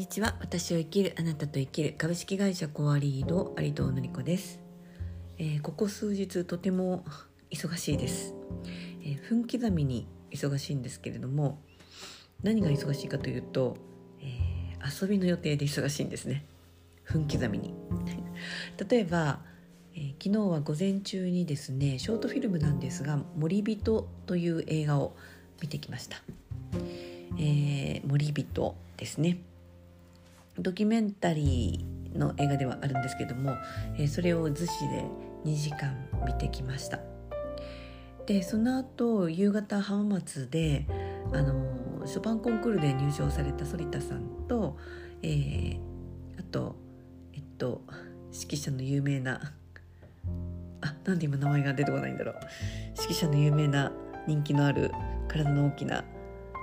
にちは。私を生きるあなたと生きる。株式会社コアリード有藤のり子です、えーここ数日とても忙しいです、えー分刻みに忙しいんですけれども何が忙しいかというと、えー遊びの予定で忙しいんですね。分刻みに。例えば、え昨日は午前中にですねショートフィルムなんですが「森人」という映画を見てきました、えー森人ですね。ドキュメンタリーの映画ではあるんですけども、えーそれを逗子で2時間見てきました。でその後夕方浜松であのショパンコンクールで入賞された反田さんと、えーあとえっと指揮者の有名なあなんで今名前が出てこないんだろう。指揮者の有名な人気のある体の大きな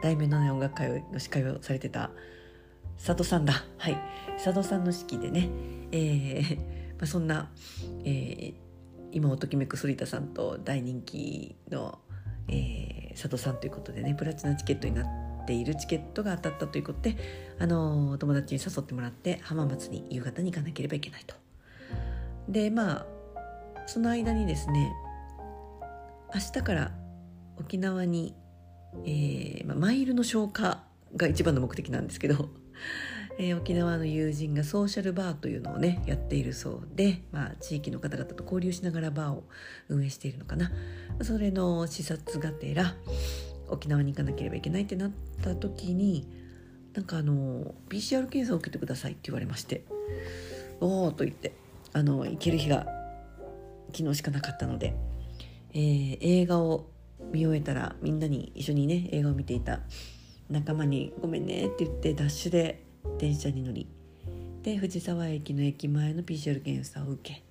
題名のない音楽会の司会をされてた佐渡さんだ。はい。佐渡さんの式でね、えーまあ、そんな、えー今をときめく反田さんと大人気の、えー佐渡さんということでねプラチナチケットになっているチケットが当たったということで、あのー友達に誘ってもらって浜松に夕方に行かなければいけないと。でまあその間にですね明日から沖縄に、えーまあ、マイルの消化が一番の目的なんですけど、えー沖縄の友人がソーシャルバーというのをねやっているそうで、まあ、地域の方々と交流しながらバーを運営しているのかな。それの視察がてら沖縄に行かなければいけないってなった時になんかあの PCR 検査を受けてくださいって言われましておおと言ってあの行ける日が昨日しかなかったので、えー映画を見終えたらみんなに一緒にね映画を見ていた仲間に「ごめんね」って言ってダッシュで電車に乗りで藤沢駅の駅前の PCR 検査を受け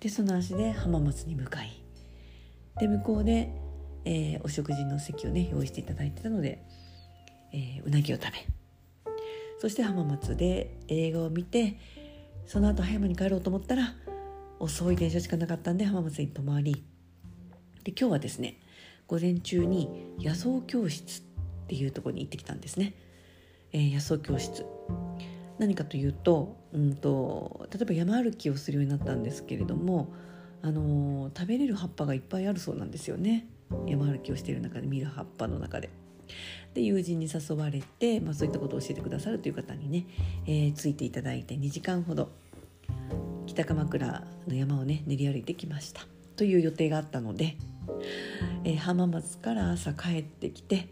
でその足で浜松に向かいで向こうで、えーお食事の席をね用意していただいてたので、えーうなぎを食べそして浜松で映画を見てその後葉山に帰ろうと思ったら遅い電車しかなかったんで浜松に泊まりで今日はですね午前中に野草教室っていうとこに行ってきたんですね、えー野草教室。何かというと,、うん、と例えば山歩きをするようになったんですけれども、あのー食べれる葉っぱがいっぱいあるそうなんですよね。山歩きをしている中で見る葉っぱの中で。で友人に誘われて、まあ、そういったことを教えてくださるという方にね、えーついていただいて2時間ほど北鎌倉の山をね練り歩いてきました。という予定があったので、えー浜松から朝帰ってきて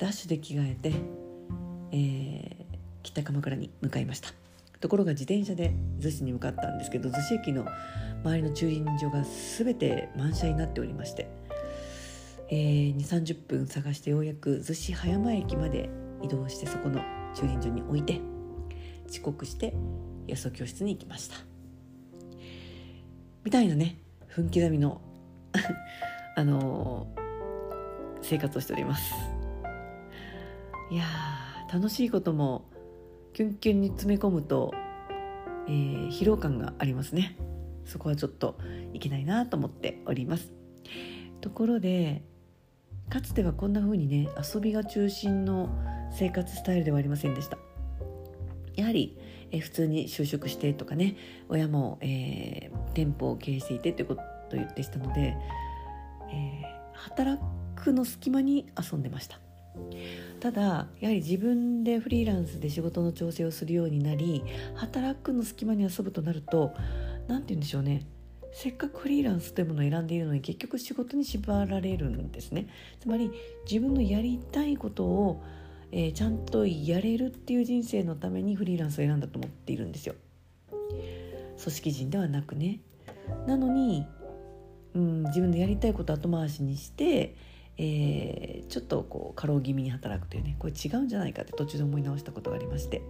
ダッシュで着替えて、えー北鎌倉に向かいました。ところが自転車で逗子に向かったんですけど逗子駅の周りの駐輪場が全て満車になっておりまして、えー、2 3 0分探してようやく逗子葉山駅まで移動してそこの駐輪場に置いて遅刻して野草教室に行きました。みたいなね分刻みの あのー生活をしております。いやー楽しいこともキュンキュンに詰め込むと、えー疲労感がありますね。そこはちょっといけないなと思っております。ところでかつてはこんな風にね遊びが中心の生活スタイルではありませんでした。やはり、えー普通に就職してとかね親も、えー店舗を経営していてということでしたので、え働くの隙間に遊んでました。ただやはり自分でフリーランスで仕事の調整をするようになり働くの隙間に遊ぶとなると何て言うんでしょうね。せっかくフリーランスというものを選んでいるのに結局仕事に縛られるんですね。つまり自分のやりたいことを、えーちゃんとやれるっていう人生のためにフリーランスを選んだと思っているんですよ。組織人ではなくね。なのに、うん、自分のやりたいことを後回しにして、えーちょっとこう過労気味に働くというねこれ違うんじゃないかって途中で思い直したことがありまして。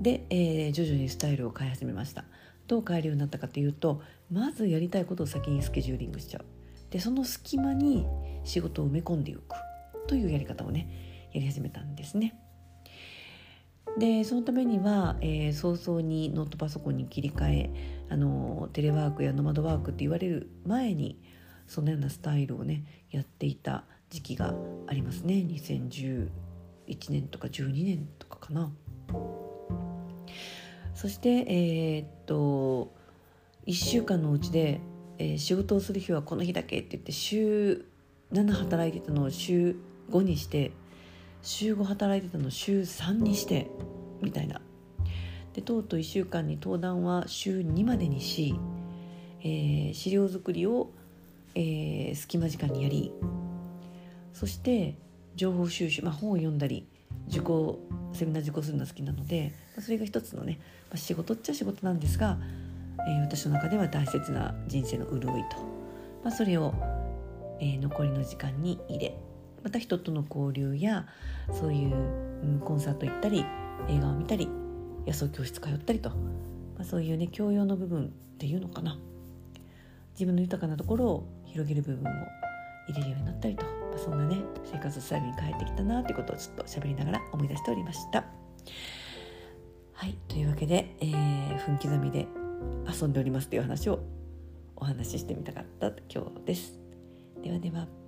で、えー徐々にスタイルを変え始めました。どう変えるようになったかというとまずやりたいことを先にスケジューリングしちゃう。でその隙間に仕事を埋め込んでいく。というやり方をねやり始めたんですね。でそのためには、えー早々にノートパソコンに切り替えあのテレワークやノマドワークって言われる前にそのようなスタイルをねやっていた時期がありますね。2011年とか12年とかかな。そしてえー、っと1週間のうちで、えー、仕事をする日はこの日だけって言って週7働いてたのを週5にして週5働いてたのを週3にしてみたいな。でとうとう1週間に登壇は週2までにし、えー、資料作りを、えー、隙間時間にやりそして情報収集、まあ、本を読んだり受講セミナー受講するのが好きなので、まあ、それが一つのね、まあ、仕事っちゃ仕事なんですが、えー、私の中では大切な人生の潤いと、まあ、それを、えー、残りの時間に入れまた人との交流やそういう、うん、コンサート行ったり映画を見たり野草教室通ったりと、まあ、そういうね教養の部分っていうのかな。自分の豊かなところを広げる部分も入れるようになったりと、まあ、そんなね生活スタイルに変えてきたなってことをちょっと喋りながら思い出しておりました。はいというわけで、えー、分刻みで遊んでおりますという話をお話ししてみたかった今日です。ではでは。